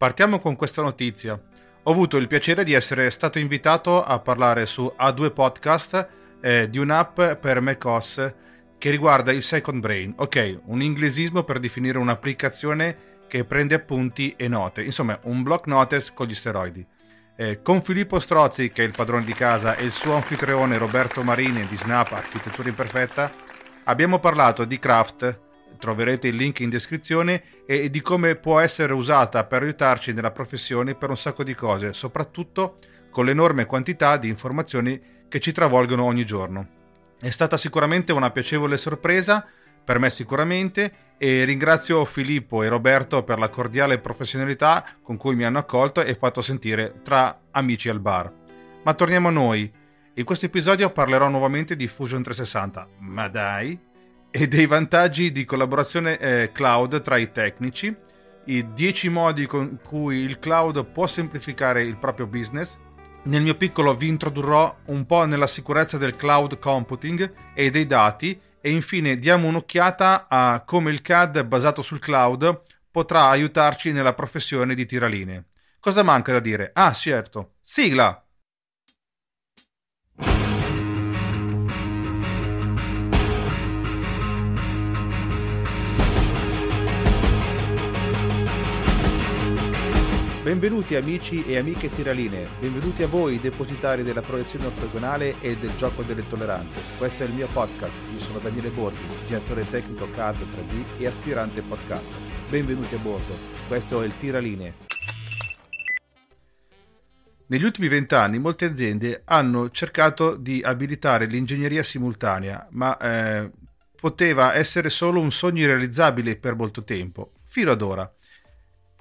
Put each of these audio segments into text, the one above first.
Partiamo con questa notizia. Ho avuto il piacere di essere stato invitato a parlare su A2 Podcast eh, di un'app per macOS che riguarda il Second Brain. Ok, un inglesismo per definire un'applicazione che prende appunti e note, insomma un block notice con gli steroidi. Eh, con Filippo Strozzi, che è il padrone di casa, e il suo anfitrione Roberto Marini di Snap Architettura Imperfetta, abbiamo parlato di craft, troverete il link in descrizione, e di come può essere usata per aiutarci nella professione per un sacco di cose, soprattutto con l'enorme quantità di informazioni che ci travolgono ogni giorno. È stata sicuramente una piacevole sorpresa, per me sicuramente, e ringrazio Filippo e Roberto per la cordiale professionalità con cui mi hanno accolto e fatto sentire tra amici al bar. Ma torniamo a noi. In questo episodio parlerò nuovamente di Fusion 360, ma dai, e dei vantaggi di collaborazione eh, cloud tra i tecnici, i 10 modi con cui il cloud può semplificare il proprio business. Nel mio piccolo vi introdurrò un po' nella sicurezza del cloud computing e dei dati e infine diamo un'occhiata a come il CAD basato sul cloud potrà aiutarci nella professione di tiraline. Cosa manca da dire? Ah, certo. Sigla! Benvenuti amici e amiche tiraline, benvenuti a voi depositari della proiezione ortogonale e del gioco delle tolleranze. Questo è il mio podcast, io sono Daniele Borghi, direttore tecnico CAD 3D e aspirante podcaster. Benvenuti a bordo, questo è il Tiraline. Negli ultimi vent'anni molte aziende hanno cercato di abilitare l'ingegneria simultanea, ma eh, poteva essere solo un sogno irrealizzabile per molto tempo, fino ad ora.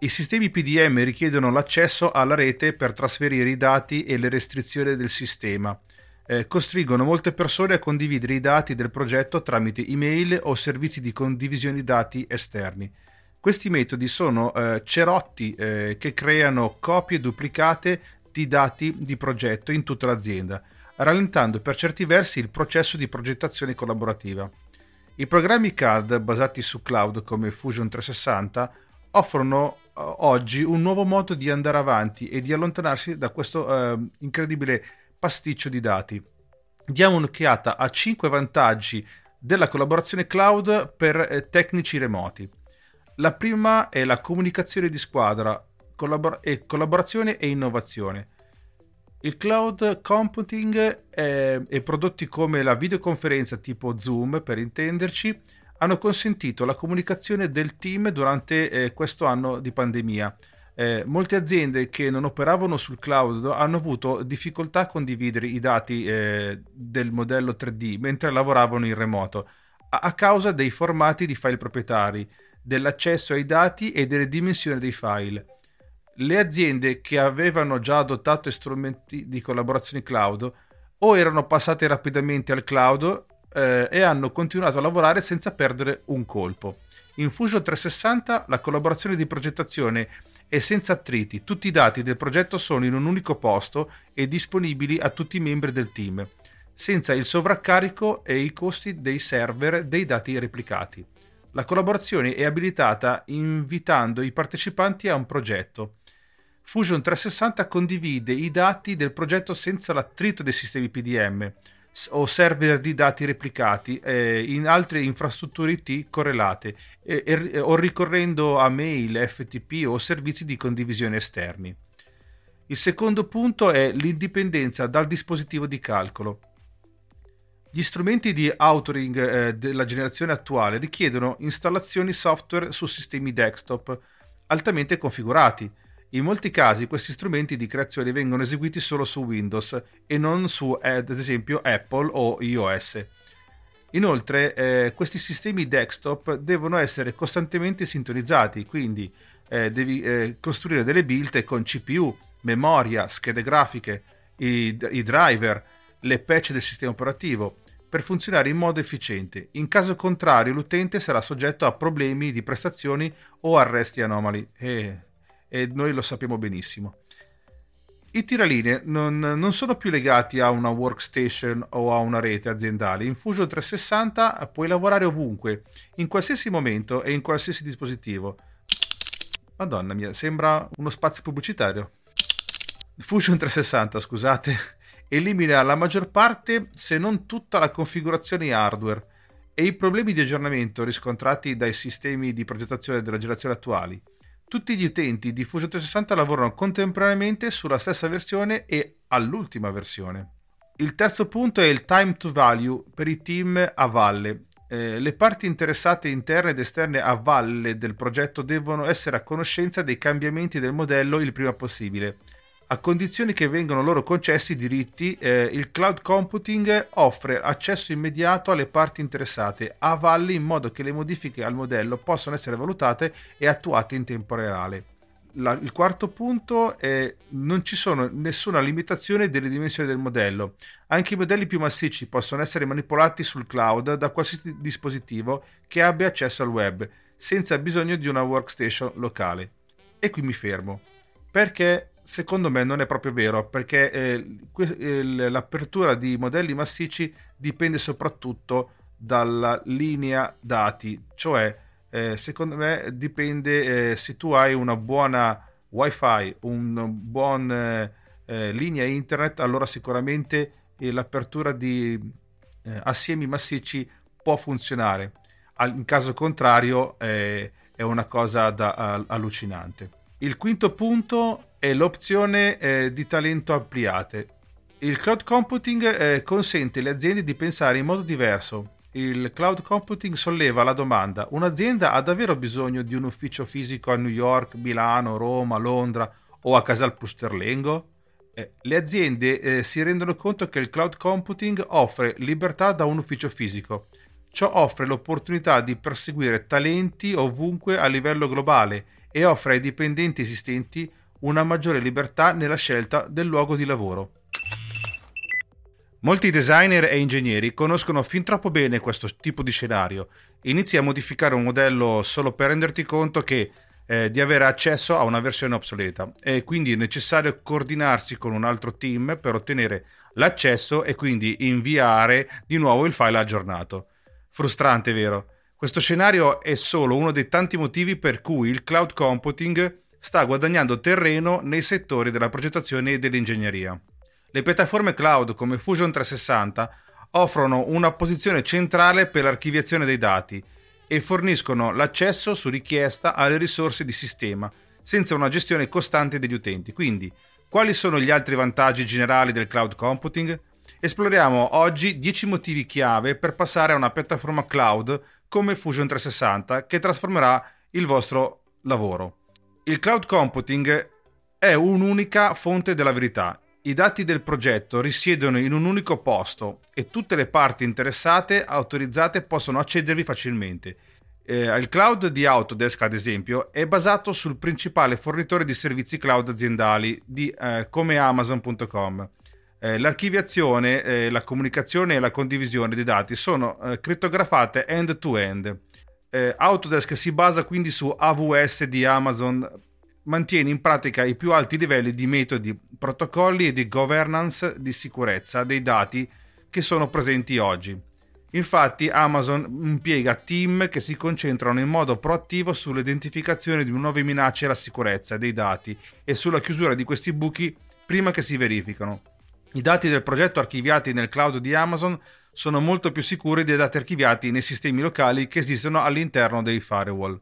I sistemi PDM richiedono l'accesso alla rete per trasferire i dati e le restrizioni del sistema. Eh, costringono molte persone a condividere i dati del progetto tramite email o servizi di condivisione dati esterni. Questi metodi sono eh, cerotti eh, che creano copie duplicate di dati di progetto in tutta l'azienda, rallentando per certi versi il processo di progettazione collaborativa. I programmi CAD basati su cloud come Fusion 360 offrono oggi un nuovo modo di andare avanti e di allontanarsi da questo uh, incredibile pasticcio di dati. Diamo un'occhiata a 5 vantaggi della collaborazione cloud per eh, tecnici remoti. La prima è la comunicazione di squadra, collabor- e collaborazione e innovazione. Il cloud computing e prodotti come la videoconferenza tipo Zoom, per intenderci, hanno consentito la comunicazione del team durante eh, questo anno di pandemia. Eh, molte aziende che non operavano sul cloud hanno avuto difficoltà a condividere i dati eh, del modello 3D mentre lavoravano in remoto a-, a causa dei formati di file proprietari, dell'accesso ai dati e delle dimensioni dei file. Le aziende che avevano già adottato strumenti di collaborazione cloud o erano passate rapidamente al cloud eh, e hanno continuato a lavorare senza perdere un colpo. In Fusion 360 la collaborazione di progettazione è senza attriti, tutti i dati del progetto sono in un unico posto e disponibili a tutti i membri del team, senza il sovraccarico e i costi dei server dei dati replicati. La collaborazione è abilitata invitando i partecipanti a un progetto. Fusion 360 condivide i dati del progetto senza l'attrito dei sistemi PDM, o server di dati replicati eh, in altre infrastrutture IT correlate eh, eh, o ricorrendo a mail, FTP o servizi di condivisione esterni. Il secondo punto è l'indipendenza dal dispositivo di calcolo. Gli strumenti di authoring eh, della generazione attuale richiedono installazioni software su sistemi desktop altamente configurati, in molti casi questi strumenti di creazione vengono eseguiti solo su Windows e non su ad esempio Apple o iOS. Inoltre eh, questi sistemi desktop devono essere costantemente sintonizzati, quindi eh, devi eh, costruire delle build con CPU, memoria, schede grafiche, i, i driver, le patch del sistema operativo per funzionare in modo efficiente. In caso contrario l'utente sarà soggetto a problemi di prestazioni o arresti anomali. E e noi lo sappiamo benissimo. I tiraline non, non, sono più legati a una workstation o a una rete aziendale. In Fusion 360 puoi lavorare ovunque, in qualsiasi momento e in qualsiasi dispositivo. Madonna mia, sembra uno spazio pubblicitario. Fusion 360, scusate, elimina la maggior parte, se non tutta la configurazione hardware e i problemi di aggiornamento riscontrati dai sistemi di progettazione della generazione attuali. Tutti gli utenti di Fusion 360 lavorano contemporaneamente sulla stessa versione e all'ultima versione. Il terzo punto è il time to value per i team a valle. Eh, le parti interessate interne ed esterne a valle del progetto devono essere a conoscenza dei cambiamenti del modello il prima possibile a condizione che vengano loro concessi i diritti, eh, il cloud computing offre accesso immediato alle parti interessate a valle in modo che le modifiche al modello possano essere valutate e attuate in tempo reale. La, il quarto punto è non ci sono nessuna limitazione delle dimensioni del modello. Anche i modelli più massicci possono essere manipolati sul cloud da qualsiasi dispositivo che abbia accesso al web, senza bisogno di una workstation locale. E qui mi fermo. Perché secondo me non è proprio vero perché eh, l'apertura di modelli massicci dipende soprattutto dalla linea dati, cioè eh, secondo me dipende eh, se tu hai una buona wifi, una buona eh, eh, linea internet, allora sicuramente eh, l'apertura di assiemi massicci può funzionare. in caso contrario è una cosa da, allucinante. Il quinto punto è l'opzione eh, di talento ampliate. Il cloud computing eh, consente alle aziende di pensare in modo diverso. Il cloud computing solleva la domanda: un'azienda ha davvero bisogno di un ufficio fisico a New York, Milano, Roma, Londra o a Casal Pusterlengo? Eh, le aziende eh, si rendono conto che il cloud computing offre libertà da un ufficio fisico. Ciò offre l'opportunità di perseguire talenti ovunque a livello globale e offre ai dipendenti esistenti una maggiore libertà nella scelta del luogo di lavoro. Molti designer e ingegneri conoscono fin troppo bene questo tipo di scenario. Inizi a modificare un modello solo per renderti conto che eh, di avere accesso a una versione obsoleta e quindi è necessario coordinarsi con un altro team per ottenere l'accesso e quindi inviare di nuovo il file aggiornato. Frustrante, vero? Questo scenario è solo uno dei tanti motivi per cui il cloud computing sta guadagnando terreno nei settori della progettazione e dell'ingegneria. Le piattaforme cloud come Fusion 360 offrono una posizione centrale per l'archiviazione dei dati e forniscono l'accesso su richiesta alle risorse di sistema senza una gestione costante degli utenti. Quindi, quali sono gli altri vantaggi generali del cloud computing? Esploriamo oggi 10 motivi chiave per passare a una piattaforma cloud come Fusion 360 che trasformerà il vostro lavoro. Il cloud computing è un'unica fonte della verità. I dati del progetto risiedono in un unico posto e tutte le parti interessate autorizzate possono accedervi facilmente. Eh, il cloud di Autodesk, ad esempio, è basato sul principale fornitore di servizi cloud aziendali di, eh, come Amazon.com. Eh, l'archiviazione, eh, la comunicazione e la condivisione dei dati sono eh, crittografate end-to-end. Eh, Autodesk si basa quindi su AWS di Amazon, mantiene in pratica i più alti livelli di metodi, protocolli e di governance di sicurezza dei dati che sono presenti oggi. Infatti Amazon impiega team che si concentrano in modo proattivo sull'identificazione di nuove minacce alla sicurezza dei dati e sulla chiusura di questi buchi prima che si verificano. I dati del progetto archiviati nel cloud di Amazon sono molto più sicuri dei dati archiviati nei sistemi locali che esistono all'interno dei firewall.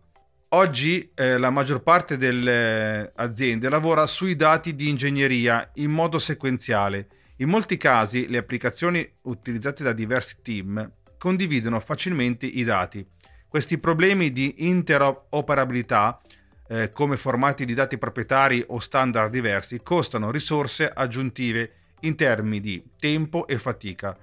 Oggi eh, la maggior parte delle aziende lavora sui dati di ingegneria in modo sequenziale. In molti casi le applicazioni utilizzate da diversi team condividono facilmente i dati. Questi problemi di interoperabilità eh, come formati di dati proprietari o standard diversi costano risorse aggiuntive in termini di tempo e fatica,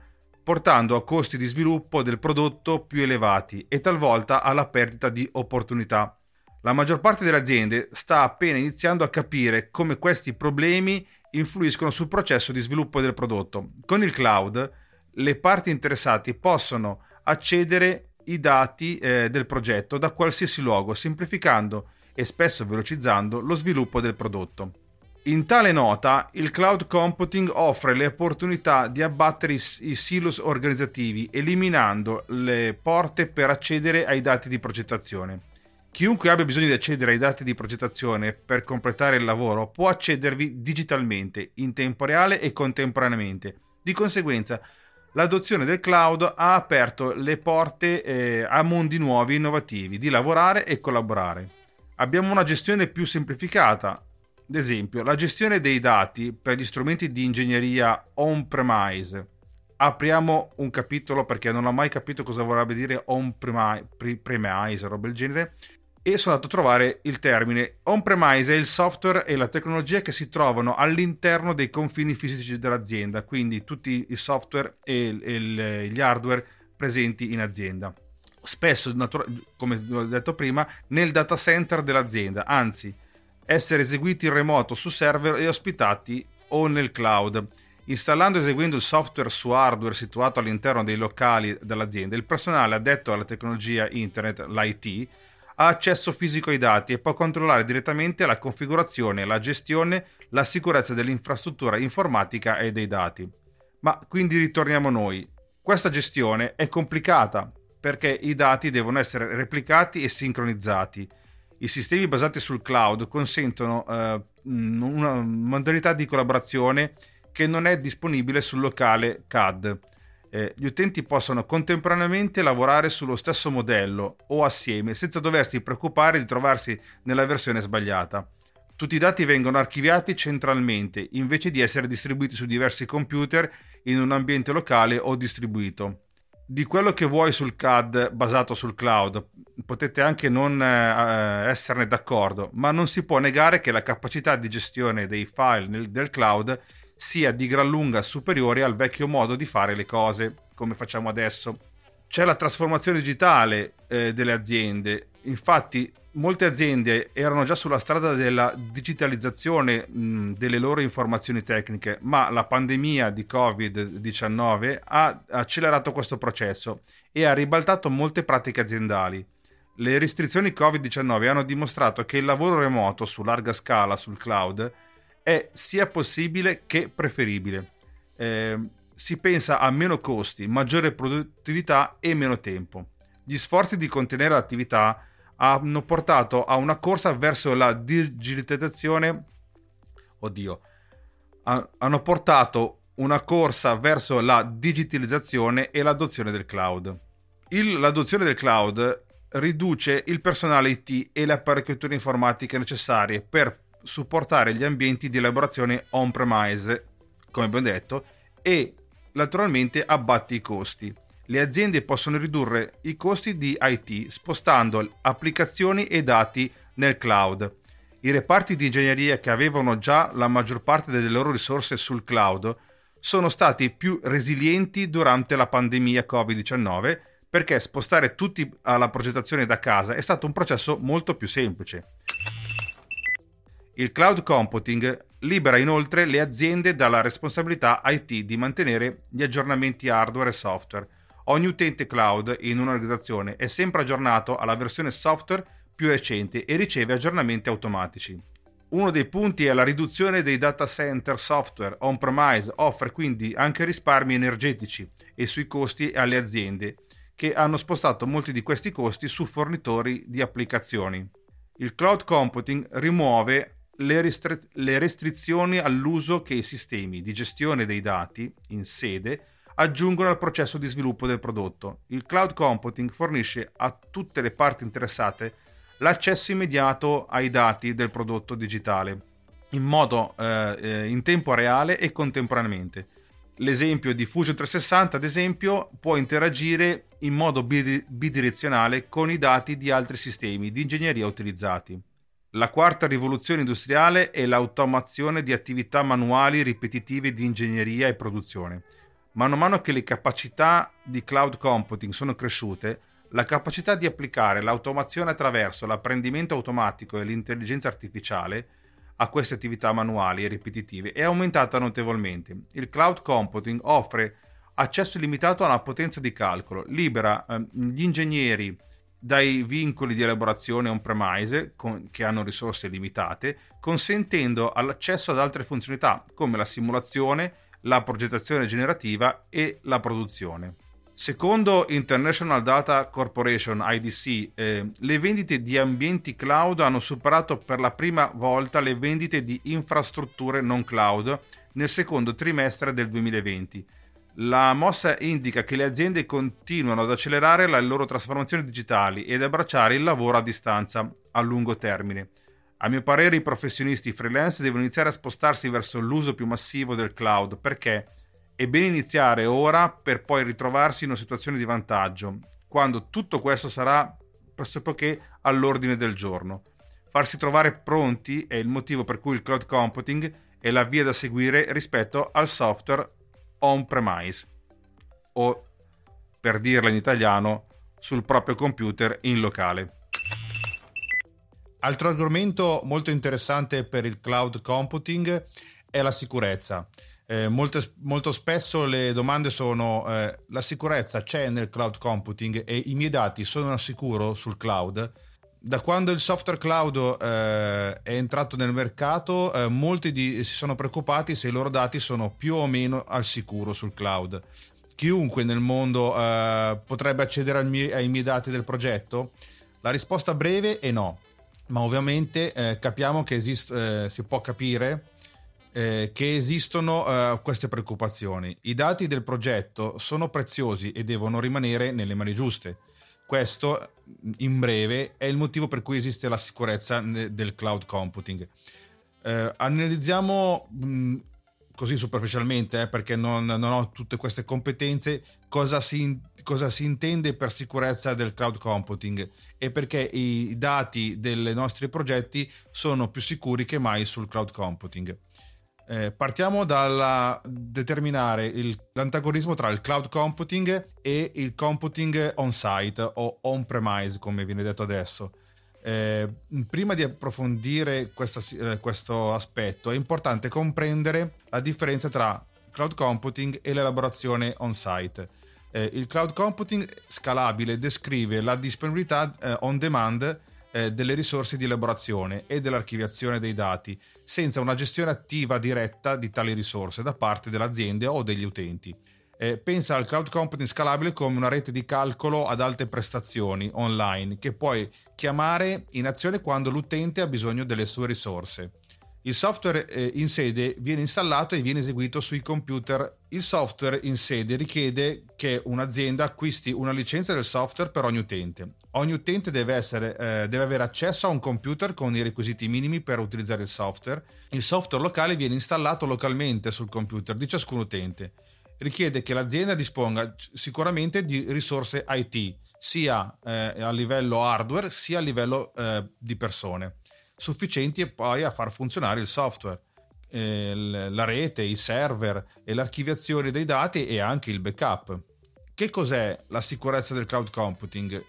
portando a costi di sviluppo del prodotto più elevati e talvolta alla perdita di opportunità. La maggior parte delle aziende sta appena iniziando a capire come questi problemi influiscono sul processo di sviluppo del prodotto. Con il cloud le parti interessate possono accedere ai dati eh, del progetto da qualsiasi luogo, semplificando e spesso velocizzando lo sviluppo del prodotto. In tale nota, il cloud computing offre le opportunità di abbattere i, silos organizzativi, eliminando le porte per accedere ai dati di progettazione. Chiunque abbia bisogno di accedere ai dati di progettazione per completare il lavoro può accedervi digitalmente, in tempo reale e contemporaneamente. Di conseguenza, l'adozione del cloud ha aperto le porte eh, a mondi nuovi e innovativi di lavorare e collaborare. Abbiamo una gestione più semplificata, ad esempio la gestione dei dati per gli strumenti di ingegneria on-premise. Apriamo un capitolo perché non ho mai capito cosa vorrebbe dire on-premise, roba del genere e sono andato a trovare il termine on-premise è il software e la tecnologia che si trovano all'interno dei confini fisici dell'azienda, quindi tutti i software e, gli hardware presenti in azienda. Spesso, come ho detto prima, nel data center dell'azienda, anzi, essere eseguiti in remoto su server e ospitati o nel cloud. Installando e eseguendo il software su hardware situato all'interno dei locali dell'azienda, il personale addetto alla tecnologia internet, l'IT, ha accesso fisico ai dati e può controllare direttamente la configurazione, la gestione, la sicurezza dell'infrastruttura informatica e dei dati. Ma quindi ritorniamo noi. Questa gestione è complicata perché i dati devono essere replicati e sincronizzati. I sistemi basati sul cloud consentono eh, una modalità di collaborazione che non è disponibile sul locale CAD eh, gli utenti possono contemporaneamente lavorare sullo stesso modello o assieme senza doversi preoccupare di trovarsi nella versione sbagliata. Tutti i dati vengono archiviati centralmente invece di essere distribuiti su diversi computer in un ambiente locale o distribuito. Di quello che vuoi sul CAD basato sul cloud potete anche non eh, esserne d'accordo, ma non si può negare che la capacità di gestione dei file nel, del cloud sia di gran lunga superiore al vecchio modo di fare le cose, come facciamo adesso. C'è la trasformazione digitale eh, delle aziende, infatti molte aziende erano già sulla strada della digitalizzazione mh, delle loro informazioni tecniche, ma la pandemia di Covid-19 ha accelerato questo processo e ha ribaltato molte pratiche aziendali. Le restrizioni Covid-19 hanno dimostrato che il lavoro remoto su larga scala sul cloud è sia possibile che preferibile. Eh, si pensa a meno costi, maggiore produttività e meno tempo. Gli sforzi di contenere l'attività hanno portato a una corsa verso la digitalizzazione. Oddio, hanno portato una corsa verso la digitalizzazione e l'adozione del cloud. Il, l'adozione del cloud riduce il personale IT e le apparecchiature informatiche necessarie per supportare gli ambienti di elaborazione on-premise, come abbiamo detto, e naturalmente abbatti i costi. Le aziende possono ridurre i costi di IT spostando applicazioni e dati nel cloud. I reparti di ingegneria che avevano già la maggior parte delle loro risorse sul cloud sono stati più resilienti durante la pandemia Covid-19 perché spostare tutti alla progettazione da casa è stato un processo molto più semplice. Il cloud computing libera inoltre le aziende dalla responsabilità IT di mantenere gli aggiornamenti hardware e software. Ogni utente cloud in un'organizzazione è sempre aggiornato alla versione software più recente e riceve aggiornamenti automatici. Uno dei punti è la riduzione dei data center software on-premise, offre quindi anche risparmi energetici e sui costi alle aziende, che hanno spostato molti di questi costi su fornitori di applicazioni. Il cloud computing rimuove le, restri- le restrizioni all'uso che i sistemi di gestione dei dati in sede aggiungono al processo di sviluppo del prodotto. Il cloud computing fornisce a tutte le parti interessate l'accesso immediato ai dati del prodotto digitale in modo eh, eh in tempo reale e contemporaneamente. L'esempio di Fusion 360, ad esempio, può interagire in modo bidirezionale con i dati di altri sistemi di ingegneria utilizzati. La quarta rivoluzione industriale è l'automazione di attività manuali ripetitive di ingegneria e produzione. Mano a mano che le capacità di cloud computing sono cresciute, la capacità di applicare l'automazione attraverso l'apprendimento automatico e l'intelligenza artificiale a queste attività manuali e ripetitive è aumentata notevolmente. Il cloud computing offre accesso illimitato alla potenza di calcolo, libera eh, gli ingegneri dai vincoli di elaborazione on-premise con, che hanno risorse limitate, consentendo l'accesso ad altre funzionalità come la simulazione, la progettazione generativa e la produzione. Secondo International Data Corporation, IDC, eh, le vendite di ambienti cloud hanno superato per la prima volta le vendite di infrastrutture non cloud nel secondo trimestre del 2020. La mossa indica che le aziende continuano ad accelerare le loro trasformazioni digitali ed abbracciare il lavoro a distanza a lungo termine. A mio parere i professionisti freelance devono iniziare a spostarsi verso l'uso più massivo del cloud perché è bene iniziare ora per poi ritrovarsi in una situazione di vantaggio, quando tutto questo sarà pressoché all'ordine del giorno. Farsi trovare pronti è il motivo per cui il cloud computing è la via da seguire rispetto al software on-premise o, per dirla in italiano, sul proprio computer in locale. Altro argomento molto interessante per il cloud computing è la sicurezza. Eh, molte, molto spesso le domande sono eh, la sicurezza c'è nel cloud computing e i miei dati sono sicuro sul cloud? Da quando il software cloud eh, è entrato nel mercato, eh, molti di, si sono preoccupati se i loro dati sono più o meno al sicuro sul cloud. Chiunque nel mondo eh, potrebbe accedere mie, ai miei dati del progetto? La risposta breve è no, ma ovviamente eh, capiamo che esiste, si può capire eh, che esistono eh, queste preoccupazioni. I dati del progetto sono preziosi e devono rimanere nelle mani giuste. Questo, in breve, è il motivo per cui esiste la sicurezza del cloud computing. Eh, analizziamo mh, così superficialmente, eh, perché non, non, ho tutte queste competenze, cosa si, cosa si, intende per sicurezza del cloud computing e perché i dati dei nostri progetti sono più sicuri che mai sul cloud computing. Eh, partiamo dal determinare il, l'antagonismo tra il cloud computing e il computing on-site o on-premise, come viene detto adesso. Eh, prima di approfondire questo, eh, questo aspetto è importante comprendere la differenza tra cloud computing e l'elaborazione on-site. Eh, il cloud computing scalabile descrive la disponibilità eh, on demand eh, delle risorse di elaborazione e dell'archiviazione dei dati, senza una gestione attiva diretta di tali risorse da parte dell'azienda o degli utenti. Eh, pensa al cloud computing scalabile come una rete di calcolo ad alte prestazioni online che puoi chiamare in azione quando l'utente ha bisogno delle sue risorse. Il software eh, in sede viene installato e viene eseguito sui computer. Il software in sede richiede che un'azienda acquisti una licenza del software per ogni utente. Ogni utente deve, essere, eh, deve avere accesso a un computer con i requisiti minimi per utilizzare il software. Il software locale viene installato localmente sul computer di ciascun utente. Richiede che l'azienda disponga sicuramente di risorse IT, sia eh, a livello hardware sia a livello eh, di persone sufficienti poi a far funzionare il software, eh, la rete, i server e l'archiviazione dei dati e anche il backup. Che cos'è la sicurezza del cloud computing?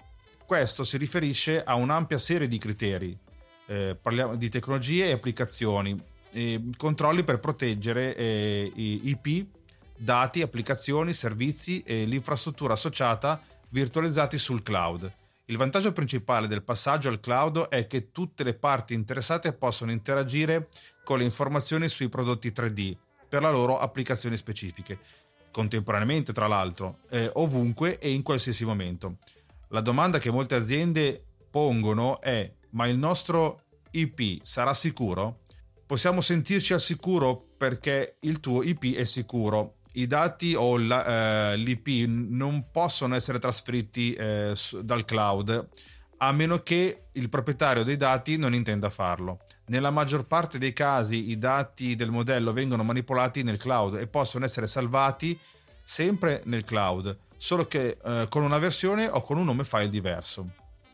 Questo si riferisce a un'ampia serie di criteri, eh, parliamo di tecnologie e applicazioni, eh, controlli per proteggere eh, IP, dati, applicazioni, servizi e l'infrastruttura associata virtualizzati sul cloud il vantaggio principale del passaggio al cloud è che tutte le parti interessate possono interagire con le informazioni sui prodotti 3D per le loro applicazioni specifiche, contemporaneamente tra l'altro, eh, ovunque e in qualsiasi momento. La domanda che molte aziende pongono è ma il nostro IP sarà sicuro? Possiamo sentirci al sicuro perché il tuo IP è sicuro i dati o la, eh, l'IP non possono essere trasferiti eh, dal cloud a meno che il proprietario dei dati non intenda farlo. Nella maggior parte dei casi i dati del modello vengono manipolati nel cloud e possono essere salvati sempre nel cloud, solo che eh, con una versione o con un nome file diverso.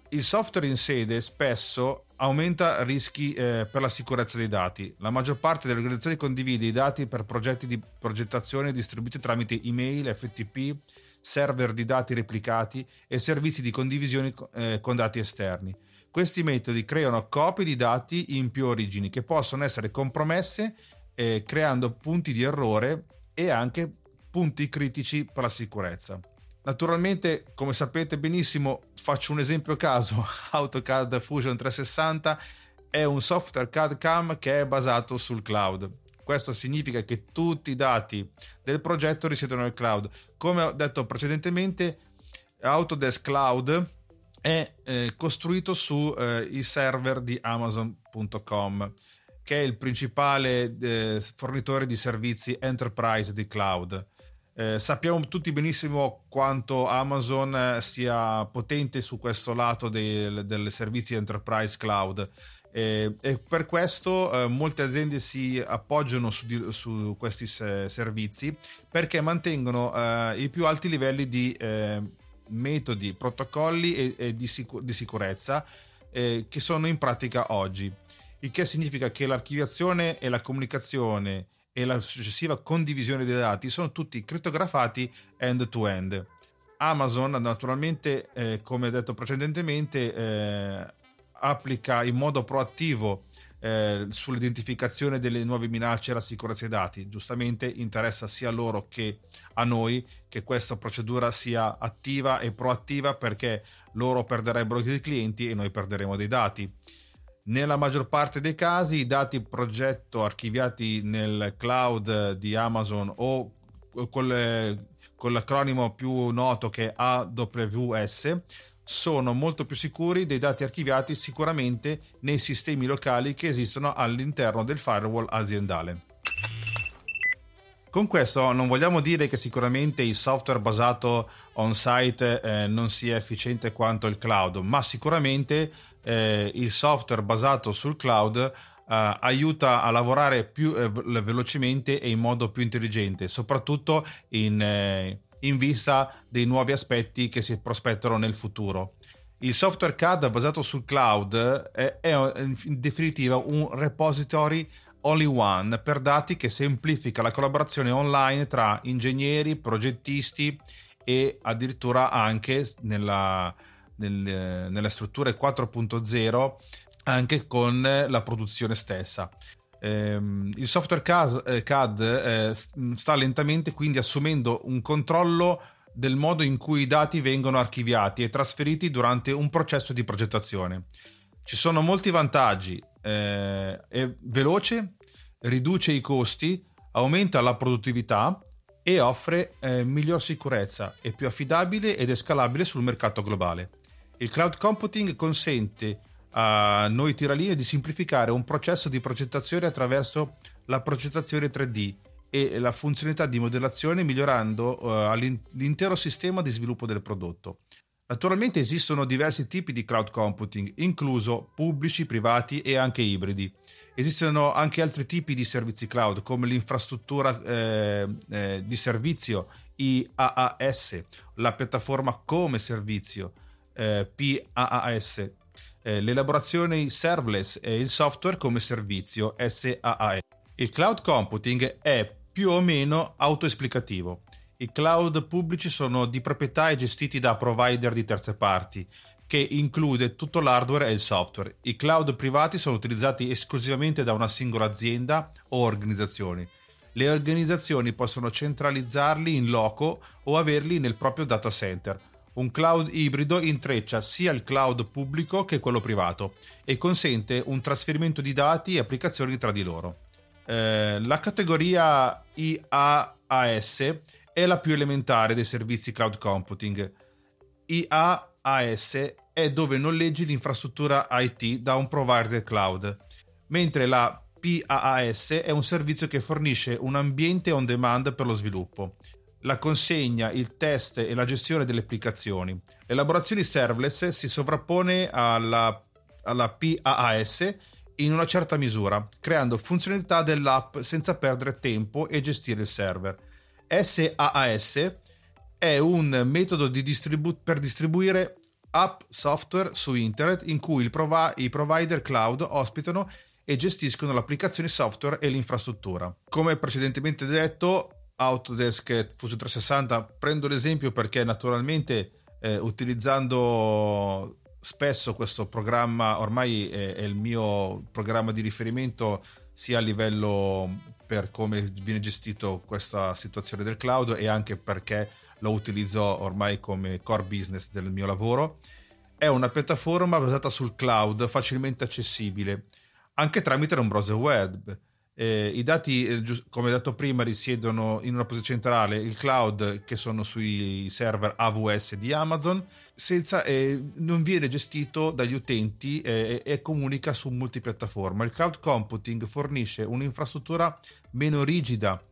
Il software in sede spesso aumenta rischi eh, per la sicurezza dei dati. La maggior parte delle organizzazioni condivide i dati per progetti di progettazione distribuiti tramite email, FTP, server di dati replicati e servizi di condivisione eh, con dati esterni. Questi metodi creano copie di dati in più origini che possono essere compromesse eh, creando punti di errore e anche punti critici per la sicurezza. Naturalmente, come sapete benissimo, faccio un esempio a caso, AutoCAD Fusion 360 è un software CAD CAM che è basato sul cloud. Questo significa che tutti i dati del progetto risiedono nel cloud. Come ho detto precedentemente, Autodesk Cloud è eh, costruito sui eh, server di Amazon.com, che è il principale eh, fornitore di servizi enterprise di cloud. Eh, sappiamo tutti benissimo quanto Amazon eh, sia potente su questo lato dei, dei servizi enterprise cloud eh, e per questo eh, molte aziende si appoggiano su, su questi servizi perché mantengono eh, i più alti livelli di eh, metodi, protocolli e, e di, sicur- di, sicurezza che sono in pratica oggi. Il che significa che l'archiviazione e la comunicazione e la successiva condivisione dei dati sono tutti crittografati end to end. Amazon naturalmente, eh, come detto precedentemente, applica in modo proattivo eh, sull'identificazione delle nuove minacce alla sicurezza dei dati. Giustamente interessa sia a loro che a noi che questa procedura sia attiva e proattiva perché loro perderebbero dei clienti e noi perderemo dei dati. Nella maggior parte dei casi i dati progetto archiviati nel cloud di Amazon o con, con l'acronimo più noto che è AWS sono molto più sicuri dei dati archiviati sicuramente nei sistemi locali che esistono all'interno del firewall aziendale. Con questo non vogliamo dire che sicuramente il software basato on-site eh, non sia efficiente quanto il cloud, ma sicuramente eh, il software basato sul cloud eh, aiuta a lavorare più eh, velocemente e in modo più intelligente, soprattutto in eh, in vista dei nuovi aspetti che si prospettano nel futuro. Il software CAD basato sul cloud è, è in definitiva un repository in one per dati che semplifica la collaborazione online tra ingegneri, progettisti e addirittura anche nella, nel, nelle strutture 4.0 anche con la produzione stessa. Ehm, il software CAD, eh, eh, sta lentamente quindi assumendo un controllo del modo in cui i dati vengono archiviati e trasferiti durante un processo di progettazione. Ci sono molti vantaggi, eh, è veloce, riduce i costi, aumenta la produttività e offre eh, miglior sicurezza, è più affidabile ed è scalabile sul mercato globale. Il cloud computing consente a noi tiraline di semplificare un processo di progettazione attraverso la progettazione 3D e la funzionalità di modellazione migliorando uh, l'intero sistema di sviluppo del prodotto. Naturalmente esistono diversi tipi di cloud computing, incluso pubblici, privati e anche ibridi. Esistono anche altri tipi di servizi cloud come l'infrastruttura eh, eh, di servizio IaaS, la piattaforma come servizio eh, PaaS eh, l'elaborazione serverless e il software come servizio SaaS. Il cloud computing è più o meno autoesplicativo. I cloud pubblici sono di proprietà e gestiti da provider di terze parti, che include tutto l'hardware e il software. I cloud privati sono utilizzati esclusivamente da una singola azienda o organizzazione. Le organizzazioni possono centralizzarli in loco o averli nel proprio data center un cloud ibrido intreccia sia il cloud pubblico che quello privato e consente un trasferimento di dati e applicazioni tra di loro. Eh, la categoria IaaS è la più elementare dei servizi cloud computing. IaaS è dove noleggi l'infrastruttura IT da un provider cloud, mentre la PaaS è un servizio che fornisce un ambiente on demand per lo sviluppo la consegna, il test e la gestione delle applicazioni. L'elaborazione serverless si sovrappone alla, alla PaaS in una certa misura, creando funzionalità dell'app senza perdere tempo e gestire il server. SaaS è un metodo distribu- per distribuire app software su internet in cui provi- i provider cloud ospitano e gestiscono l'applicazione software e l'infrastruttura. Come precedentemente detto, Autodesk Fusion 360 prendo l'esempio perché naturalmente eh, utilizzando spesso questo programma ormai è, è, il mio programma di riferimento sia a livello per come viene gestito questa situazione del cloud e anche perché lo utilizzo ormai come core business del mio lavoro. È una piattaforma basata sul cloud facilmente accessibile anche tramite un browser web Eh, I dati, eh, come detto prima, risiedono in una posizione centrale, il cloud che sono sui server AWS di Amazon, senza, eh, non viene gestito dagli utenti eh, e comunica su multipiattaforma. Il cloud computing fornisce un'infrastruttura meno rigida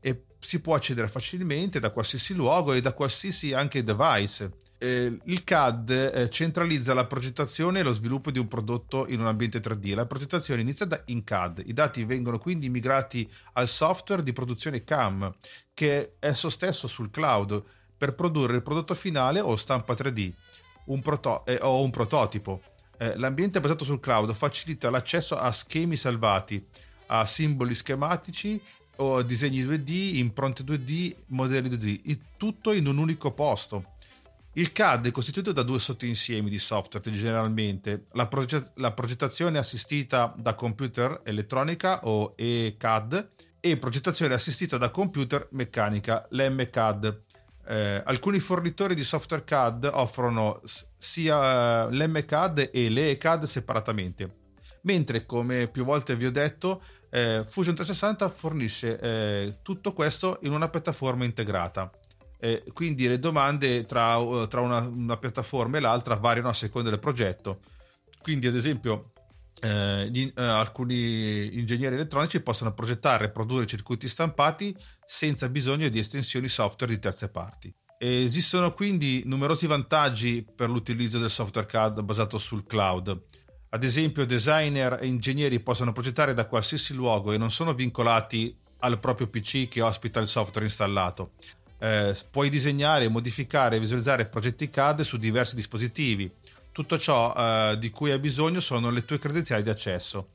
e si può accedere facilmente da qualsiasi luogo e da qualsiasi anche device eh, il CAD eh, centralizza la progettazione e lo sviluppo di un prodotto in un ambiente 3D. La progettazione inizia da, in CAD, i dati vengono quindi migrati al software di produzione CAM, che è esso stesso sul cloud, per produrre il prodotto finale o stampa 3D un proto- eh, o un prototipo. Eh, l'ambiente basato sul cloud facilita l'accesso a schemi salvati, a simboli schematici o disegni 2D, impronte 2D, modelli 2D, tutto in un unico posto il CAD è costituito da due sottoinsiemi di software generalmente, la, proget- la progettazione assistita da computer elettronica o ECAD e progettazione assistita da computer meccanica, l'MCAD. Eh, alcuni fornitori di software CAD offrono sia l'MCAD e l'ECAD separatamente, mentre come più volte vi ho detto eh, Fusion 360 fornisce eh, tutto questo in una piattaforma integrata. Eh, quindi le domande tra, uh, tra una, una, piattaforma e l'altra variano a seconda del progetto. Quindi, ad esempio, eh, gli, eh, alcuni ingegneri elettronici possono progettare e produrre circuiti stampati senza bisogno di estensioni software di terze parti. Esistono quindi numerosi vantaggi per l'utilizzo del software CAD basato sul cloud. Ad esempio, designer e ingegneri possono progettare da qualsiasi luogo e non sono vincolati al proprio PC che ospita il software installato eh, puoi disegnare, modificare e visualizzare progetti CAD su diversi dispositivi. Tutto ciò eh, di cui hai bisogno sono le tue credenziali di accesso.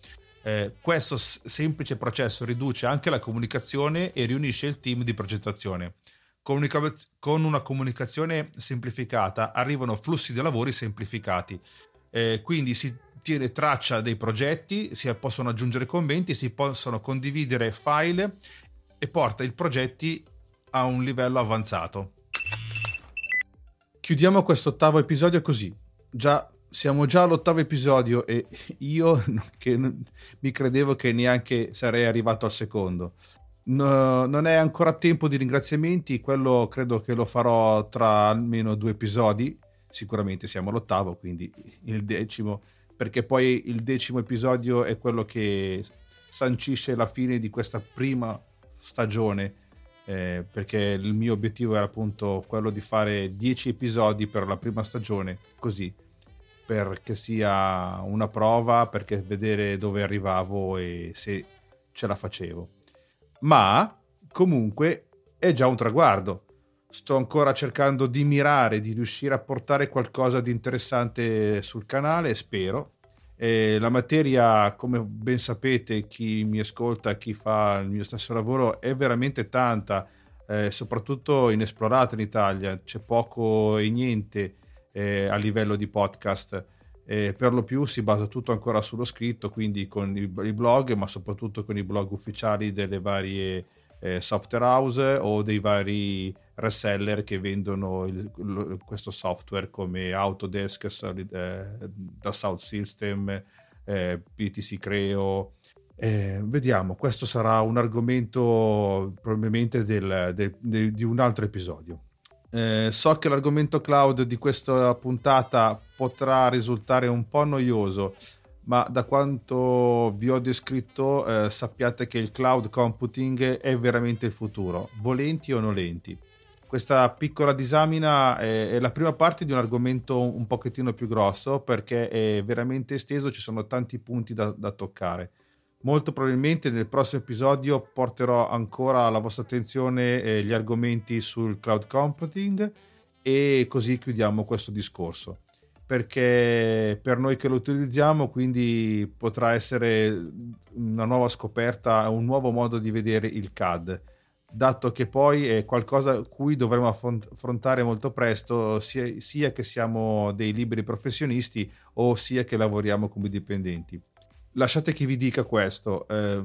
Eh, questo semplice processo riduce anche la comunicazione e riunisce il team di progettazione. Comunica- con una comunicazione semplificata arrivano flussi di lavori semplificati. Eh, quindi si tiene traccia dei progetti, si possono aggiungere commenti, si possono condividere file e porta i progetti a un livello avanzato. Chiudiamo questo ottavo episodio così. Già, siamo già all'ottavo episodio e io che mi credevo che neanche sarei arrivato al secondo. No, non è ancora tempo di ringraziamenti, quello credo che lo farò tra almeno due episodi. Sicuramente siamo all'ottavo, quindi il decimo, perché poi il decimo episodio è quello che sancisce la fine di questa prima stagione eh, perché il mio obiettivo era appunto quello di fare 10 episodi per la prima stagione, così, perché sia una prova, perché vedere dove arrivavo e se ce la facevo. Ma comunque è già un traguardo. Sto ancora cercando di mirare, di riuscire a portare qualcosa di interessante sul canale, spero. Eh, la materia, come ben sapete, chi mi ascolta, chi fa il mio stesso lavoro, è veramente tanta, eh, soprattutto inesplorata in Italia. C'è poco e niente eh, a livello di podcast. per lo più si basa tutto ancora sullo scritto, quindi con i, i blog, ma soprattutto con i blog ufficiali delle varie eh, software house o dei vari reseller che vendono il, questo software come Autodesk, eh, da South System, eh, PTC Creo. Eh, vediamo, questo sarà un argomento probabilmente del, del, del, di un altro episodio. Eh, so che l'argomento cloud di questa puntata potrà risultare un po' noioso, ma da quanto vi ho descritto eh, sappiate che il cloud computing è veramente il futuro, volenti o nolenti. Questa piccola disamina è, la prima parte di un argomento un pochettino più grosso perché è veramente esteso, ci sono tanti punti da, da toccare. Molto probabilmente nel prossimo episodio porterò ancora alla vostra attenzione eh, gli argomenti sul cloud computing e così chiudiamo questo discorso perché per noi che lo utilizziamo quindi potrà essere una nuova scoperta, un nuovo modo di vedere il CAD, dato che poi è qualcosa cui dovremo affrontare molto presto, sia, sia che siamo dei liberi professionisti o sia che lavoriamo come dipendenti. Lasciate che vi dica questo, eh,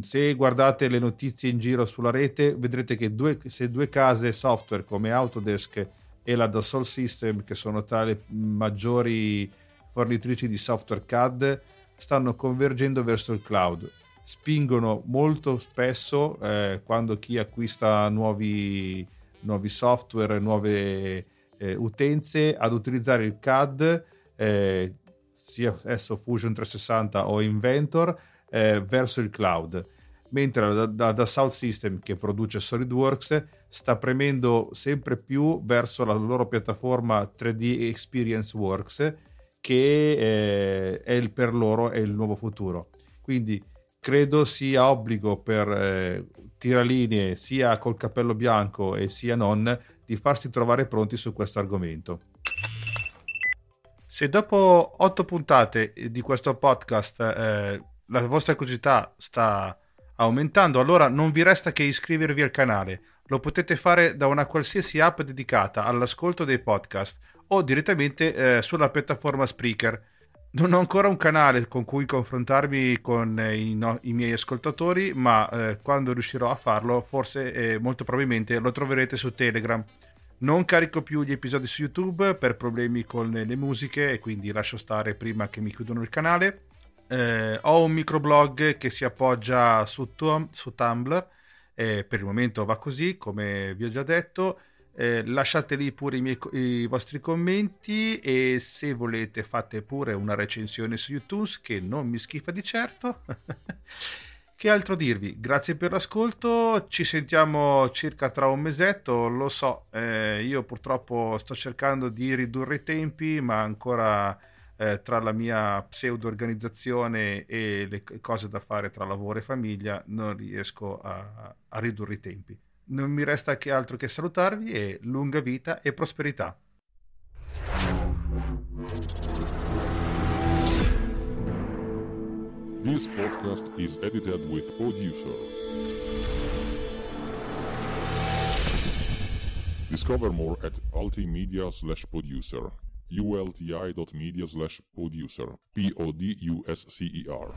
se guardate le notizie in giro sulla rete vedrete che due, se due case software come Autodesk e la Dassault System, che sono tra le maggiori fornitrici di software CAD, stanno convergendo verso il cloud. Spingono molto spesso eh, quando chi acquista nuovi, nuovi software, nuove eh, utenze ad utilizzare il CAD, eh, sia esso Fusion 360 o Inventor, eh, verso il cloud. Mentre da, da, da South System, che produce SolidWorks, sta premendo sempre più verso la loro piattaforma 3D Experience Works, che eh, è il, per loro è il nuovo futuro. Quindi credo sia obbligo per eh, tiralinee sia col cappello bianco e sia non di farsi trovare pronti su questo argomento. Se dopo otto puntate di questo podcast eh, la vostra curiosità sta aumentando, allora non vi resta che iscrivervi al canale. Lo potete fare da una qualsiasi app dedicata all'ascolto dei podcast o direttamente eh, sulla piattaforma Spreaker non ho ancora un canale con cui confrontarmi con eh, i, no, i miei ascoltatori, ma eh, quando riuscirò a farlo, forse eh, molto probabilmente lo troverete su Telegram. Non carico più gli episodi su YouTube per problemi con le musiche e quindi lascio stare prima che mi chiudono il canale. Eh, ho un microblog che si appoggia su, su Tumblr, per il momento va così, come vi ho già detto. Eh, lasciate lì pure i, miei, i, vostri commenti e se volete fate pure una recensione su YouTube che non mi schifa di certo. che altro dirvi? Grazie per l'ascolto, ci sentiamo circa tra un mesetto, lo so, eh, io purtroppo sto cercando di ridurre i tempi ma ancora eh, tra la mia pseudo organizzazione e le cose da fare tra lavoro e famiglia non riesco a, a ridurre i tempi non mi resta che altro che salutarvi e lunga vita e prosperità. This podcast is edited with producer. Discover more at ultimedia slash producer. ulti.media slash producer. P-O-D-U-S-C-E-R.